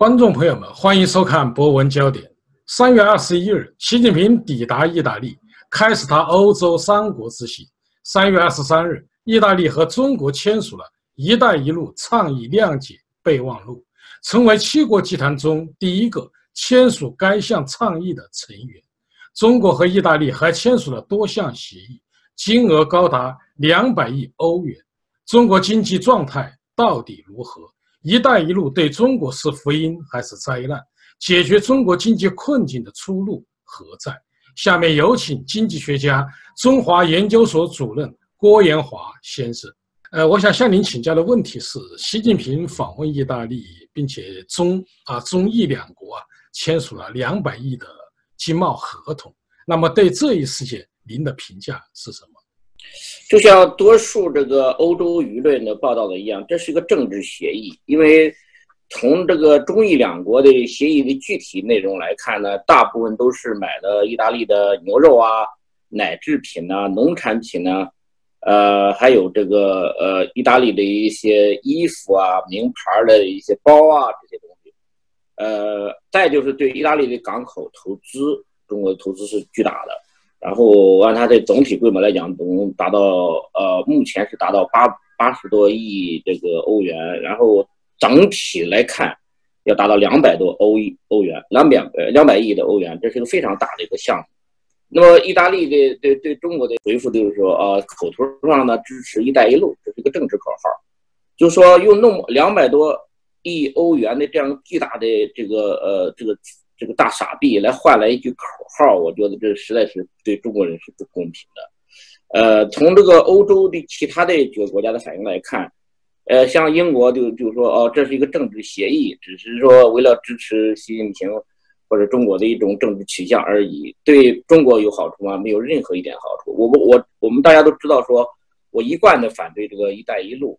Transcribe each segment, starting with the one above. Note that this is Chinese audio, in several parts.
观众朋友们，欢迎收看《博文焦点》。三月二十一日，习近平抵达意大利，开始他欧洲三国之行。三月二十三日，意大利和中国签署了“一带一路”倡议谅解备忘录，成为七国集团中第一个签署该项倡议的成员。中国和意大利还签署了多项协议，金额高达两百亿欧元。中国经济状态到底如何？“一带一路”对中国是福音还是灾难？解决中国经济困境的出路何在？下面有请经济学家、中华研究所主任郭延华先生。呃，我想向您请教的问题是：习近平访问意大利，并且中啊中意两国啊签署了两百亿的经贸合同，那么对这一事件，您的评价是什么？就像多数这个欧洲舆论的报道的一样，这是一个政治协议。因为从这个中意两国的协议的具体内容来看呢，大部分都是买的意大利的牛肉啊、奶制品呐、农产品呐，呃，还有这个呃意大利的一些衣服啊、名牌的一些包啊这些东西。呃，再就是对意大利的港口投资，中国的投资是巨大的。然后按它的总体规模来讲，总达到呃，目前是达到八八十多亿这个欧元。然后整体来看，要达到两百多欧亿欧元，两百呃两百亿的欧元，这是一个非常大的一个项目。那么意大利的对对中国的回复就是说，呃，口头上呢支持“一带一路”，这是一个政治口号，就说用弄两百多亿欧元的这样巨大的这个呃这个。这个大傻逼来换来一句口号，我觉得这实在是对中国人是不公平的。呃，从这个欧洲的其他的几个国家的反应来看，呃，像英国就就说哦，这是一个政治协议，只是说为了支持习近平或者中国的一种政治取向而已。对中国有好处吗？没有任何一点好处。我我我我们大家都知道，说我一贯的反对这个“一带一路”，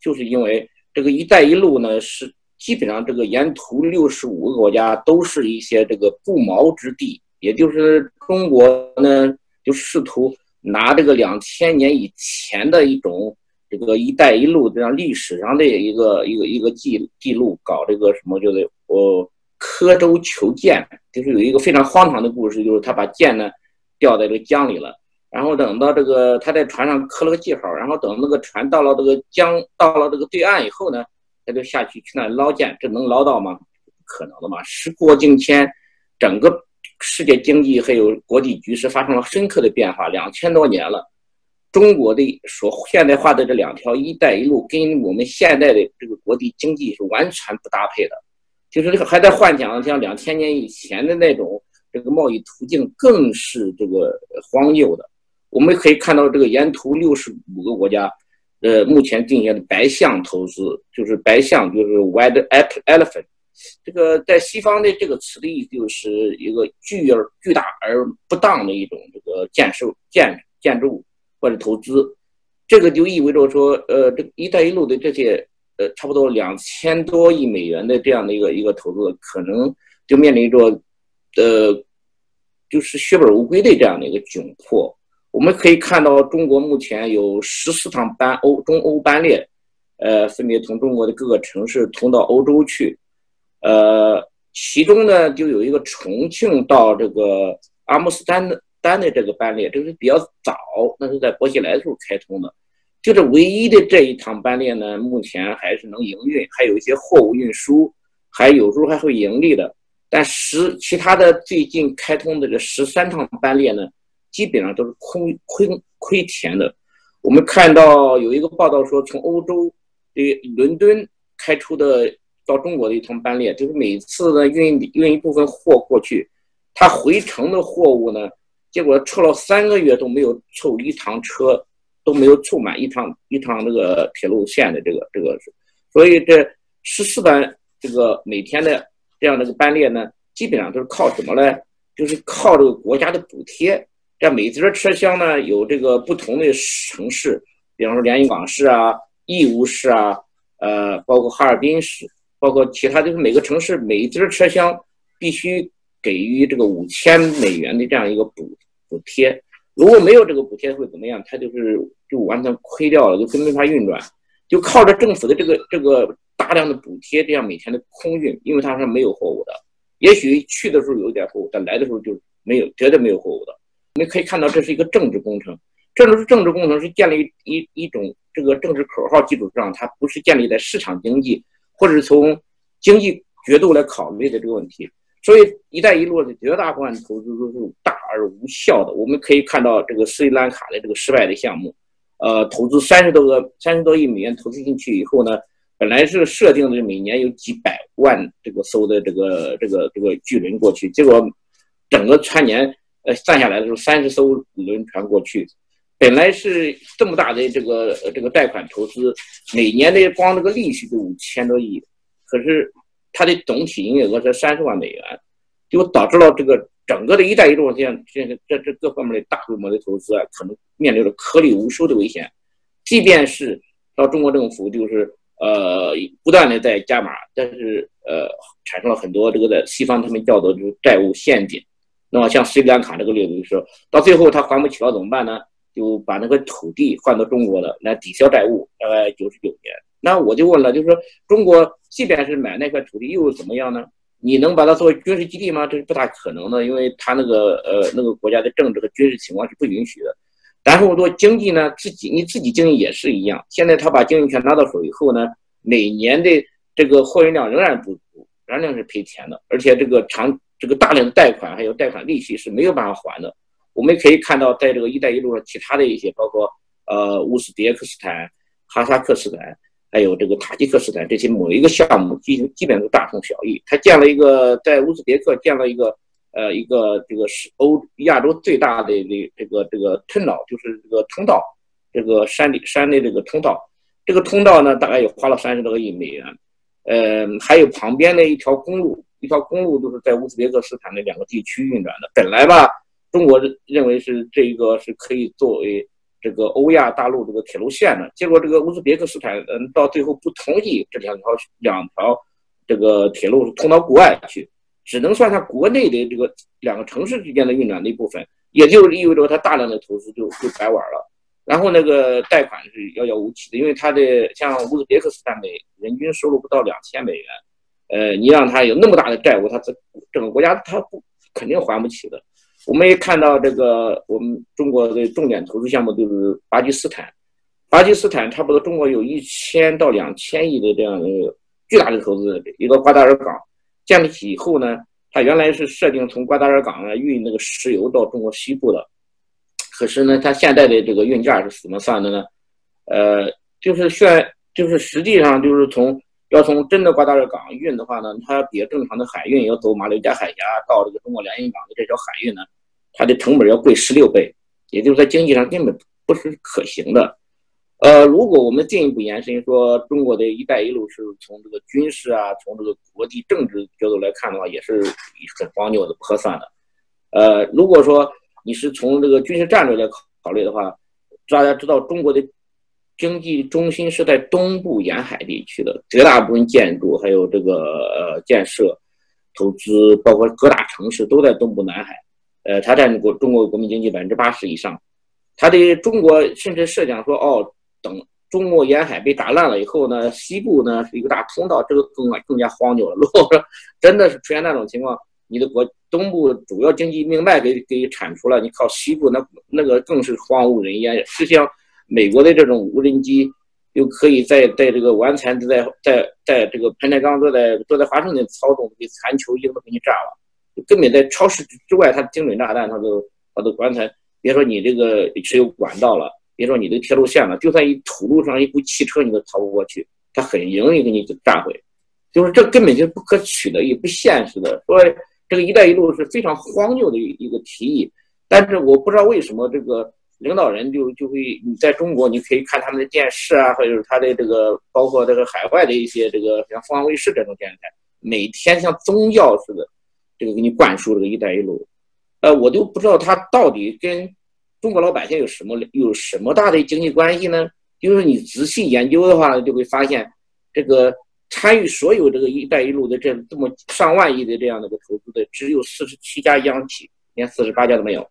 就是因为这个“一带一路”呢是。基本上，这个沿途六十五个国家都是一些这个不毛之地，也就是中国呢，就试图拿这个两千年以前的一种这个“一带一路”这样历史上的一个一个一个记记录，搞这个什么，就是我刻舟求剑，就是有一个非常荒唐的故事，就是他把剑呢掉在这个江里了，然后等到这个他在船上刻了个记号，然后等那个船到了这个江到了这个对岸以后呢。他就下去去那捞剑，这能捞到吗？不可能的嘛！时过境迁，整个世界经济还有国际局势发生了深刻的变化。两千多年了，中国的所现代化的这两条“一带一路”跟我们现在的这个国际经济是完全不搭配的。就是这个还在幻想像两千年以前的那种这个贸易途径，更是这个荒谬的。我们可以看到，这个沿途六十五个国家。呃，目前定下的白象投资就是白象，就是 white elephant。这个在西方的这个词的意思就是一个巨而巨大而不当的一种这个建设建建筑物或者投资。这个就意味着说，呃，这个“一带一路”的这些呃差不多两千多亿美元的这样的一个一个投资，可能就面临着呃就是血本无归的这样的一个窘迫。我们可以看到，中国目前有十四趟班欧中欧班列，呃，分别从中国的各个城市通到欧洲去，呃，其中呢就有一个重庆到这个阿姆斯特丹的这个班列，这是比较早，那是在薄熙来时候开通的，就是唯一的这一趟班列呢，目前还是能营运，还有一些货物运输，还有时候还会盈利的，但十其他的最近开通的这十三趟班列呢？基本上都是亏亏亏钱的。我们看到有一个报道说，从欧洲的伦敦开出的到中国的一趟班列，就是每次呢运运一部分货过去，他回程的货物呢，结果凑了三个月都没有凑一趟车，都没有凑满一趟一趟这个铁路线的这个这个，所以这十四班这个每天的这样的个班列呢，基本上都是靠什么呢？就是靠这个国家的补贴。这每节车厢呢，有这个不同的城市，比方说连云港市啊、义乌市啊，呃，包括哈尔滨市，包括其他，就是每个城市每一节车厢必须给予这个五千美元的这样一个补补贴。如果没有这个补贴会怎么样？它就是就完全亏掉了，就根本没法运转。就靠着政府的这个这个大量的补贴，这样每天的空运，因为它是没有货物的。也许去的时候有点货物，但来的时候就没有，绝对没有货物的。我们可以看到，这是一个政治工程。这种政治工程是建立一一种这个政治口号基础上，它不是建立在市场经济或者从经济角度来考虑的这个问题。所以，“一带一路”的绝大部分投资都是大而无效的。我们可以看到，这个斯里兰卡的这个失败的项目，呃，投资三十多个、三十多亿美元投资进去以后呢，本来是设定的每年有几百万这个艘的这个这个这个巨轮过去，结果整个全年呃算下来的时候，三十艘轮船过去。本来是这么大的这个这个贷款投资，每年的光这个利息就五千多亿，可是它的总体营业额才三十万美元，就导致了这个整个的一带一路这样这这这各方面的大规模的投资啊，可能面临着颗粒无收的危险。即便是到中国政府就是呃不断的在加码，但是呃产生了很多这个在西方他们叫做就是债务陷阱。那么像斯里兰卡这个例子就是到最后他还不起了怎么办呢？就把那个土地换到中国的来抵消债务，大概九十九年。那我就问了，就是说中国即便是买那块土地，又怎么样呢？你能把它作为军事基地吗？这是不大可能的，因为他那个呃那个国家的政治和军事情况是不允许的。然后说经济呢，自己你自己经济也是一样。现在他把经营权拿到手以后呢，每年的这个货运量仍然不足，仍然是赔钱的，而且这个长这个大量的贷款还有贷款利息是没有办法还的。我们可以看到，在这个“一带一路”上，其他的一些，包括呃乌兹别克斯坦、哈萨克斯坦，还有这个塔吉克斯坦这些某一个项目，基基本都大同小异。他建了一个在乌兹别克建了一个呃一个这个是欧亚洲最大的这这个这个通道就是这个通道，这个山里山的这个通道。这个通道呢，大概也花了三十多个亿美元。呃，还有旁边的一条公路，一条公路都是在乌兹别克斯坦的两个地区运转的。本来吧。中国认为是这一个是可以作为这个欧亚大陆这个铁路线的，结果这个乌兹别克斯坦嗯到最后不同意这两条两条这个铁路通到国外去，只能算它国内的这个两个城市之间的运转的一部分，也就意味着它大量的投资就就白玩了。然后那个贷款是遥遥无期的，因为它的像乌兹别克斯坦每人均收入不到两千美元，呃，你让他有那么大的债务，他这整个国家他不肯定还不起的。我们也看到这个，我们中国的重点投资项目就是巴基斯坦。巴基斯坦差不多中国有一千到两千亿的这样的巨大的投资，一个瓜达尔港建立起以后呢，它原来是设定从瓜达尔港呢运那个石油到中国西部的，可是呢，它现在的这个运价是怎么算的呢？呃，就是算，就是实际上就是从。要从真的瓜达尔港运的话呢，它比正常的海运要走马六甲海峡到这个中国连云港的这条海运呢，它的成本要贵十六倍，也就是在经济上根本不是可行的。呃，如果我们进一步延伸说，中国的一带一路是从这个军事啊，从这个国际政治角度来看的话，也是很荒谬的、不合算的。呃，如果说你是从这个军事战略来考虑的话，大家知道中国的。经济中心是在东部沿海地区的，绝大部分建筑还有这个呃建设投资，包括各大城市都在东部南海。呃，它占国中国国民经济百分之八十以上。它的中国甚至设想说，哦，等中国沿海被打烂了以后呢，西部呢是一个大通道，这个更更加荒谬了。如果说真的是出现那种情况，你的国东部主要经济命脉给给铲除了，你靠西部那那个更是荒无人烟。实际上。美国的这种无人机，又可以在在这个完全在在在这个潘天刚坐在坐在华盛顿操纵，给残球一个都给你炸了，根本在超市之外，它精准炸弹，它都它都完全别说你这个是有管道了，别说你的铁路线了，就算一土路上一部汽车你都逃不过去，它很容易给你炸毁，就是这根本就不可取的，也不现实的。说这个“一带一路”是非常荒谬的一个提议，但是我不知道为什么这个。领导人就就会你在中国，你可以看他们的电视啊，或者是他的这个，包括这个海外的一些这个像凤凰卫视这种电视台，每天像宗教似的，这个给你灌输这个“一带一路”，呃，我就不知道他到底跟中国老百姓有什么有什么大的经济关系呢？就是你仔细研究的话，就会发现，这个参与所有这个“一带一路”的这这么上万亿的这样的一个投资的，只有四十七家央企，连四十八家都没有。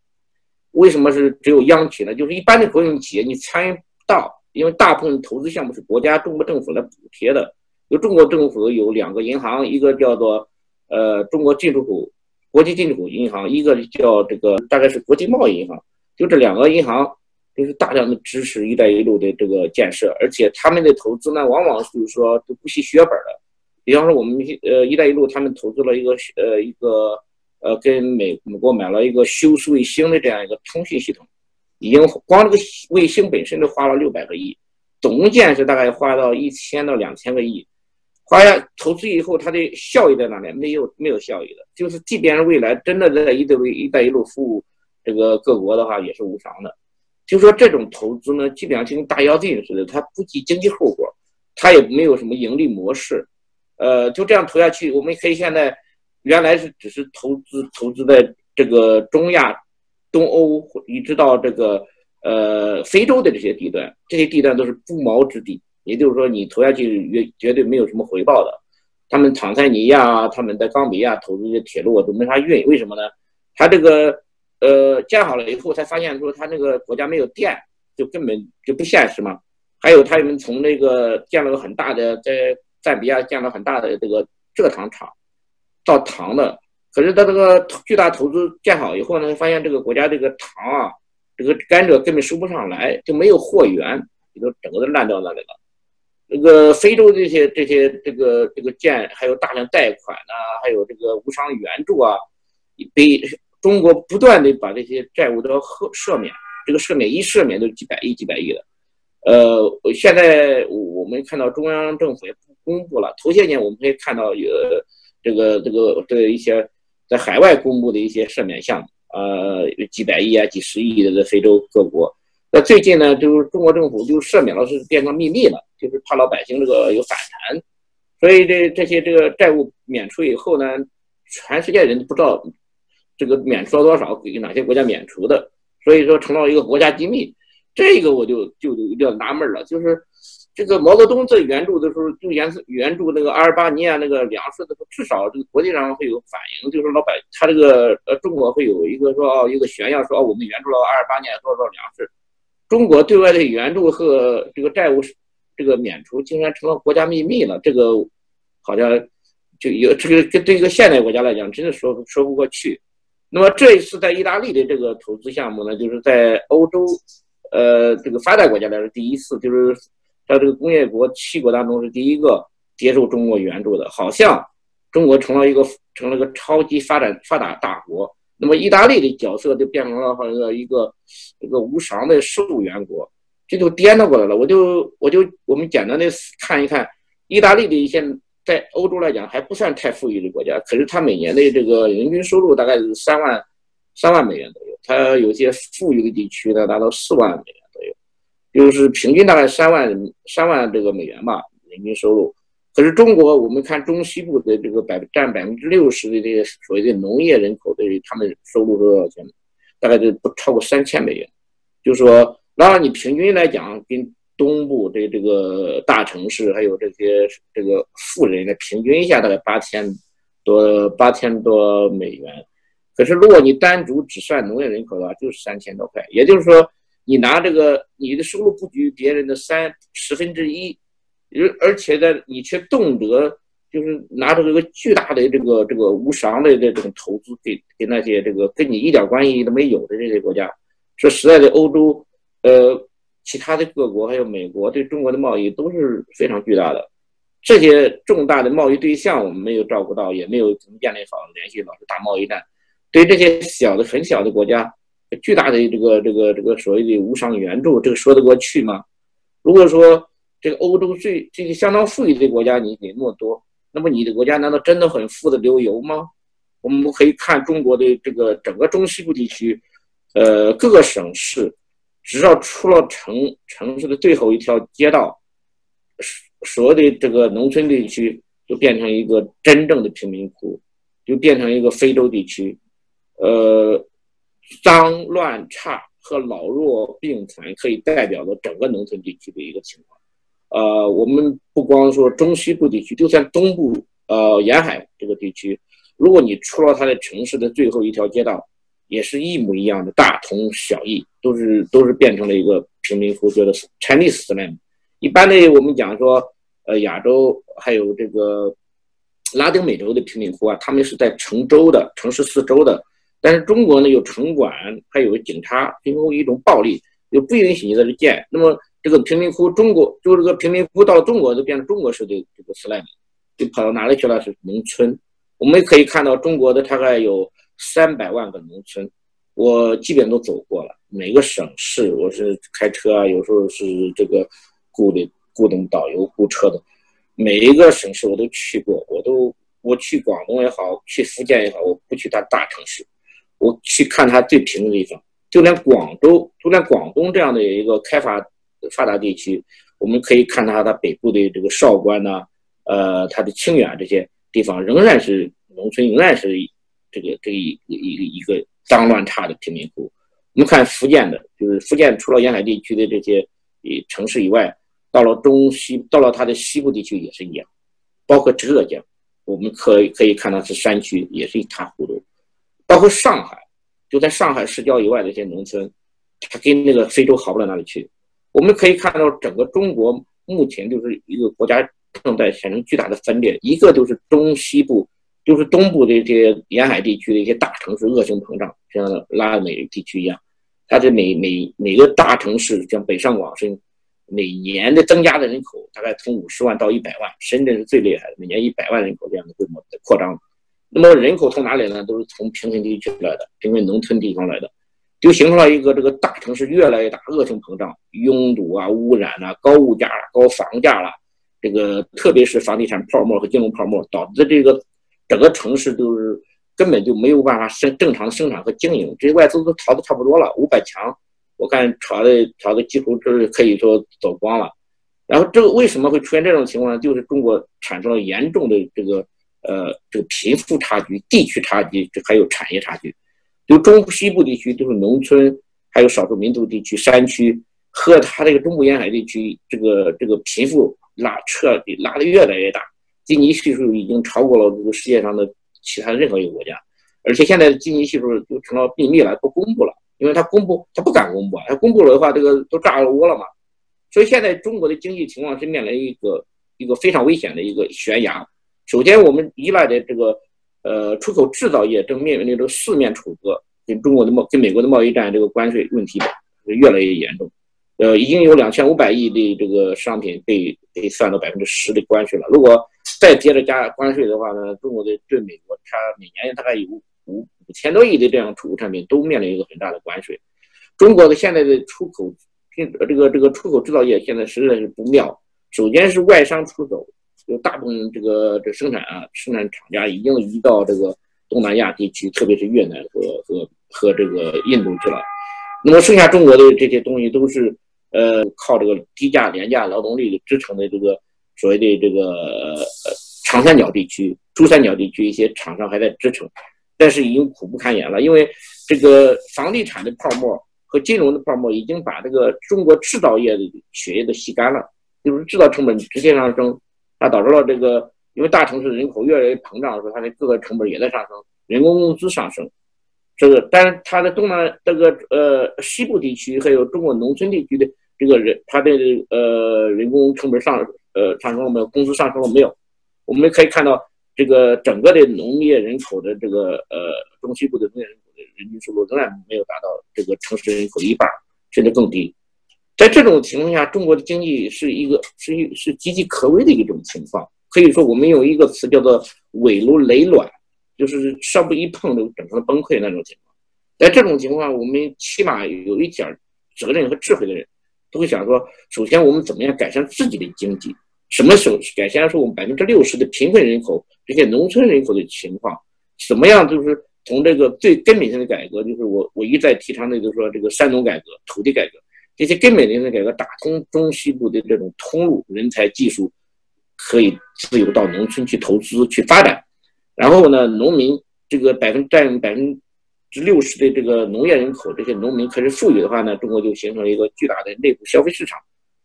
为什么是只有央企呢？就是一般的国营企业，你参与不到因为大部分投资项目是国家中国政府来补贴的。有中国政府有两个银行，一个叫做呃中国进出口国际进出口银行，一个叫这个大概是国际贸易银行。就这两个银行都是大量的支持“一带一路”的这个建设，而且他们的投资呢，往往就是说都不惜血本的。比方说，我们呃“一带一路”他们投资了一个呃一个呃跟美美国买了一个修饰卫星的这样一个通讯系统。已经光这个卫星本身就花了六百个亿，总建设大概花到一千到两千个亿，花下投资以后，它的效益在哪里？没有没有效益的，就是即便是未来真的在一带为一带一路服务这个各国的话，也是无偿的。就说这种投资呢，基本上就跟大跃进似的，它不计经济后果，它也没有什么盈利模式，呃，就这样投下去，我们可以现在原来是只是投资投资在这个中亚。东欧一直到这个呃非洲的这些地段，这些地段都是不毛之地，也就是说你投下去绝绝对没有什么回报的。他们坦桑尼亚、他们在冈比亚投资的铁路都没法运，为什么呢？他这个呃建好了以后才发现说他那个国家没有电，就根本就不现实嘛。还有他们从那个建了个很大的在赞比亚建了很大的这个蔗糖厂，造糖的。可是他这个巨大投资建好以后呢，发现这个国家这个糖啊，这个甘蔗根本收不上来，就没有货源，也就整个都烂掉那里了。那个非洲这些这些这个这个建还有大量贷款呐，还有这个无偿援助啊，被中国不断的把这些债务都要赦赦免，这个赦免一赦免都几百亿几百亿的。呃，现在我们看到中央政府也不公布了，头些年我们可以看到有这个这个这一些。在海外公布的一些赦免项目，呃，几百亿啊，几十亿的在非洲各国。那最近呢，就是中国政府就赦免了，是变成秘密了，就是怕老百姓这个有反弹。所以这这些这个债务免除以后呢，全世界人都不知道这个免除了多少，给哪些国家免除的，所以说成了一个国家机密。这个我就就有点纳闷了，就是。这个毛泽东在援助的时候，就援助援助那个阿尔巴尼亚那个粮食的时候，至少这个国际上会有反应，就是老百他这个呃中国会有一个说哦一个炫耀说我们援助了阿尔巴尼亚多少多少粮食，中国对外的援助和这个债务这个免除竟然成了国家秘密了，这个好像就有这个跟对一个现代国家来讲，真的说说不过去。那么这一次在意大利的这个投资项目呢，就是在欧洲呃这个发达国家来说第一次就是。在这个工业国七国当中是第一个接受中国援助的，好像中国成了一个成了个超级发展发达大国。那么意大利的角色就变成了好像一个一个无偿的受援国，这就颠倒过来了。我就我就我们简单的看一看，意大利的一些在欧洲来讲还不算太富裕的国家，可是它每年的这个人均收入大概是三万三万美元左右，它有些富裕的地区呢达到四万美元。就是平均大概三万三万这个美元吧，人均收入。可是中国，我们看中西部的这个百占百分之六十的这些所谓的农业人口的，他们收入多少钱？大概就不超过三千美元。就是说，当然你平均来讲，跟东部的这个大城市还有这些这个富人的平均一下，大概八千多八千多美元。可是如果你单独只算农业人口的话，就是三千多块。也就是说。你拿这个，你的收入不及别人的三十分之一，而而且呢，你却动辄就是拿着这个巨大的这个这个无偿的这种投资给给那些这个跟你一点关系都没有的这些国家，说实在的，欧洲，呃，其他的各国还有美国对中国的贸易都是非常巨大的，这些重大的贸易对象我们没有照顾到，也没有怎么建立好联系，老是打贸易战，对这些小的很小的国家。巨大的这个这个这个所谓的无偿援助，这个说得过去吗？如果说这个欧洲最这个相当富裕的国家你给那么多，那么你的国家难道真的很富得流油吗？我们可以看中国的这个整个中西部地区，呃，各个省市，只要出了城城市的最后一条街道，所有的这个农村地区就变成一个真正的贫民窟，就变成一个非洲地区，呃。脏乱差和老弱病残可以代表了整个农村地区的一个情况。呃，我们不光说中西部地区，就算东部呃沿海这个地区，如果你出了它的城市的最后一条街道，也是一模一样的，大同小异，都是都是变成了一个贫民窟，叫做 Chinese slum。一般的我们讲说，呃，亚洲还有这个拉丁美洲的贫民窟啊，他们是在城州的城市四周的，但是中国呢有城管，还有警察，贫民窟一种暴力，又不允许你在这建。那么这个贫民窟，中国就这个贫民窟到中国就变成中国式的这个 slum，就跑到哪里去了？是农村。我们可以看到中国的大概有。三百万个农村，我基本都走过了。每个省市，我是开车啊，有时候是这个雇的雇的导游雇车的。每一个省市我都去过，我都我去广东也好，去福建也好，我不去它大城市，我去看它最贫的地方。就连广州，就连广东这样的一个开发发达地区，我们可以看它它北部的这个韶关呐，呃，它的清远这些地方，仍然是农村，仍然是。这个这个一一一个脏乱差的贫民窟，我们看福建的，就是福建除了沿海地区的这些以城市以外，到了中西，到了它的西部地区也是一样，包括浙江，我们可以可以看到是山区也是一塌糊涂，包括上海，就在上海市郊以外的一些农村，它跟那个非洲好不了哪里去。我们可以看到整个中国目前就是一个国家正在产生巨大的分裂，一个就是中西部。就是东部的这些沿海地区的一些大城市恶性膨胀，像拉美地区一样，它的每每每个大城市，像北上广深，每年的增加的人口大概从五十万到一百万，深圳是最厉害的，每年一百万人口这样的规模在扩张。那么人口从哪里呢？都是从贫困地区来的，贫困农村地方来的，就形成了一个这个大城市越来越大，恶性膨胀，拥堵啊，污染啊，高物价了，高房价了，这个特别是房地产泡沫和金融泡沫导致这个。整个城市都是根本就没有办法生正常的生产和经营，这些外资都逃的差不多了，五百强，我看炒的炒的几乎就是可以说走光了。然后这个为什么会出现这种情况呢？就是中国产生了严重的这个呃这个贫富差距、地区差距，这还有产业差距。就中西部地区都是农村，还有少数民族地区、山区和它这个中部沿海地区，这个这个贫富拉扯拉的越来越大。基尼系数已经超过了这个世界上的其他任何一个国家，而且现在的基尼系数就成了秘密了，不公布了，因为他公布他不敢公布啊，他公布了的话，这个都炸了窝了嘛。所以现在中国的经济情况是面临一个一个非常危险的一个悬崖。首先，我们依赖的这个呃出口制造业正面临这个四面楚歌，跟中国的贸跟美国的贸易战这个关税问题越来越严重。呃，已经有两千五百亿的这个商品被被算到百分之十的关税了。如果再接着加关税的话呢，中国的对美国，它每年大概有五五千多亿的这样出口产品都面临一个很大的关税。中国的现在的出口，这个这个出口制造业现在实在是不妙。首先是外商出走，有大部分这个这生产啊生产厂家已经移到这个东南亚地区，特别是越南和和和这个印度去了。那么剩下中国的这些东西都是呃靠这个低价廉价劳动力支撑的这个。所谓的这个呃长三角地区、珠三角地区一些厂商还在支撑，但是已经苦不堪言了，因为这个房地产的泡沫和金融的泡沫已经把这个中国制造业的血液都吸干了，就是制造成本直接上升，它导致了这个因为大城市人口越来越膨胀，说它的各个成本也在上升，人工工资上升，这个但是它的东南这个呃西部地区还有中国农村地区的这个人，它的呃人工成本上。呃，上升了没有？工资上升了没有？我们可以看到，这个整个的农业人口的这个呃中西部的农业人口的人均收入仍然没有达到这个城市人口的一半，甚至更低。在这种情况下，中国的经济是一个是一是岌岌可危的一种情况。可以说，我们用一个词叫做“尾如累卵”，就是稍不一碰就整个崩溃那种情况。在这种情况，我们起码有一点责任和智慧的人，都会想说：首先，我们怎么样改善自己的经济？什么时候改善说我们百分之六十的贫困人口这些农村人口的情况？怎么样？就是从这个最根本性的改革，就是我我一再提倡的，就是说这个三农改革、土地改革这些根本性的改革，打通中西部的这种通路，人才、技术可以自由到农村去投资、去发展。然后呢，农民这个百分占百分之六十的这个农业人口，这些农民开始富裕的话呢，中国就形成了一个巨大的内部消费市场。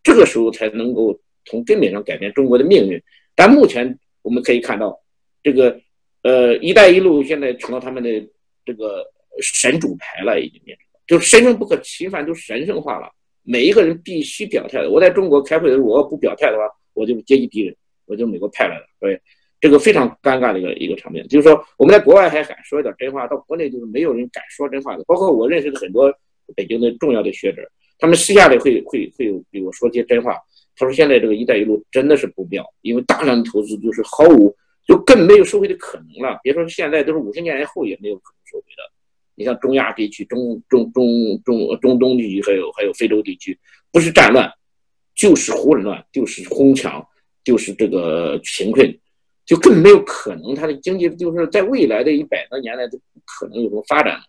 这个时候才能够。从根本上改变中国的命运，但目前我们可以看到，这个呃“一带一路”现在成了他们的这个神主牌了，已经变成，就神圣不可侵犯，就神圣化了。每一个人必须表态的。我在中国开会的时候，我要不表态的话，我就是阶级敌人，我就美国派来的，对，这个非常尴尬的一个一个场面。就是说，我们在国外还敢说一点真话，到国内就是没有人敢说真话的。包括我认识的很多北京的重要的学者，他们私下里会会会有我说些真话。他说现在这个“一带一路”真的是不妙，因为大量的投资就是毫无，就更没有收回的可能了。别说现在，都是五十年以后也没有可能收回的。你像中亚地区、中中中中中东地区，还有还有非洲地区，不是战乱，就是混乱，就是哄抢，就是这个贫困，就更没有可能，它的经济就是在未来的一百多年来都不可能有什么发展。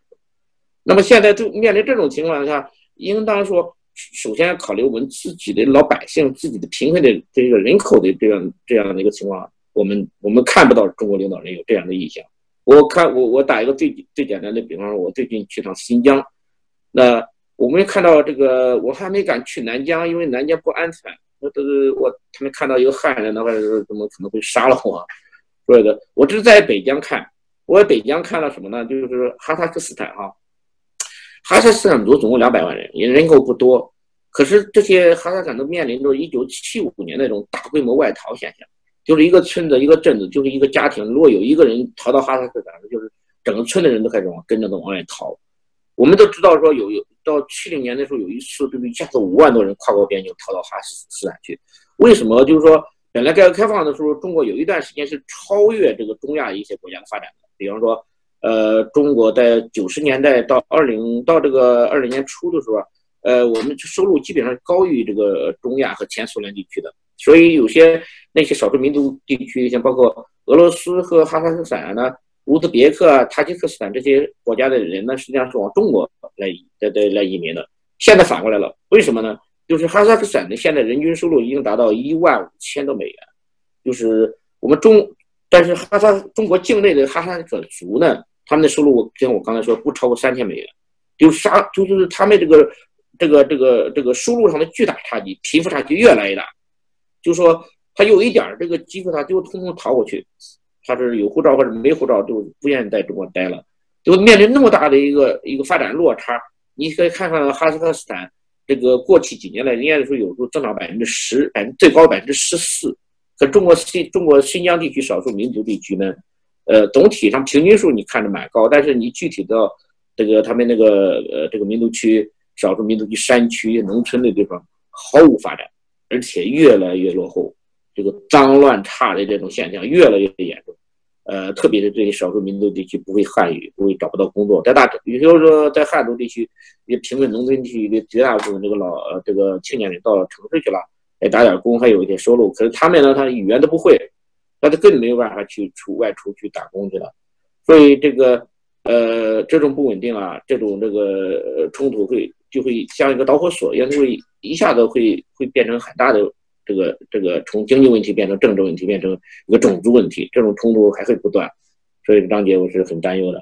那么现在就面临这种情况下，应当说，首先要考虑我们自己的老百姓、自己的贫困的这个人口的这样这样的一个情况，我们我们看不到中国领导人有这样的意向。我看我我打一个最最简单的比方，我最近去趟新疆，那我们看到这个，我还没敢去南疆，因为南疆不安全。我都我他们看到一个汉人的话，怎么可能会杀了我？所以的，我这是在北疆看，我在北疆看到什么呢？就是哈萨克斯坦哈，哈萨克斯坦族总共两百万人，也人口不多，可是这些哈萨克斯坦都面临着一九七五年那种大规模外逃现象。就是一个村子，一个镇子，就是一个家庭。如果有一个人逃到哈萨克斯坦，就是整个村的人都开始往跟着都往外逃。我们都知道说有有到七零年的时候有一次，对不对？一下子五万多人跨过边境逃到哈萨克斯坦去。为什么？就是说本来改革开放的时候，中国有一段时间是超越这个中亚一些国家的发展的。比方说，呃，中国在九十年代到二零到这个二零年初的时候，呃，我们收入基本上高于这个中亚和前苏联地区的。所以有些那些少数民族地区，像包括俄罗斯和哈萨克斯坦呢、乌兹别克啊、塔吉克斯坦这些国家的人呢，实际上是往中国来来来来移民的。现在反过来了，为什么呢？就是哈萨克斯坦的现在人均收入已经达到一万五千多美元，就是我们中，但是哈萨中国境内的哈萨克族呢，他们的收入像我刚才说不超过三千美元，就啥就是他们这个这个这个这个收入上的巨大差距，贫富差距越来越大。就说他有一点这个机会，他就通通逃过去。他是有护照或者没护照，就不愿意在中国待了。就面临那么大的一个一个发展落差，你可以看看哈萨克斯坦这个过去几年来，人家说有时候增长百分之十，百分最高百分之十四。可中国新中国新疆地区少数民族地区呢，呃，总体上平均数你看着蛮高，但是你具体到这个他们那个呃这个民族区、少数民族区山区、农村的地方，毫无发展。而且越来越落后，这个脏乱差的这种现象越来越严重。呃，特别是对少数民族地区不会汉语，不会找不到工作，在大，比如说在汉族地区，也贫困农村地区的绝大部分这个老呃这个青年人到了城市去了，来打点工，还有一些收入。可是他们呢，他语言都不会，那他更没有办法去出外出去打工去了。所以这个呃，这种不稳定啊，这种这个冲突会就会像一个导火索一样，就会。一下子会会变成很大的这个这个从经济问题变成政治问题，变成一个种族问题，这种冲突还会不断，所以张杰我是很担忧的。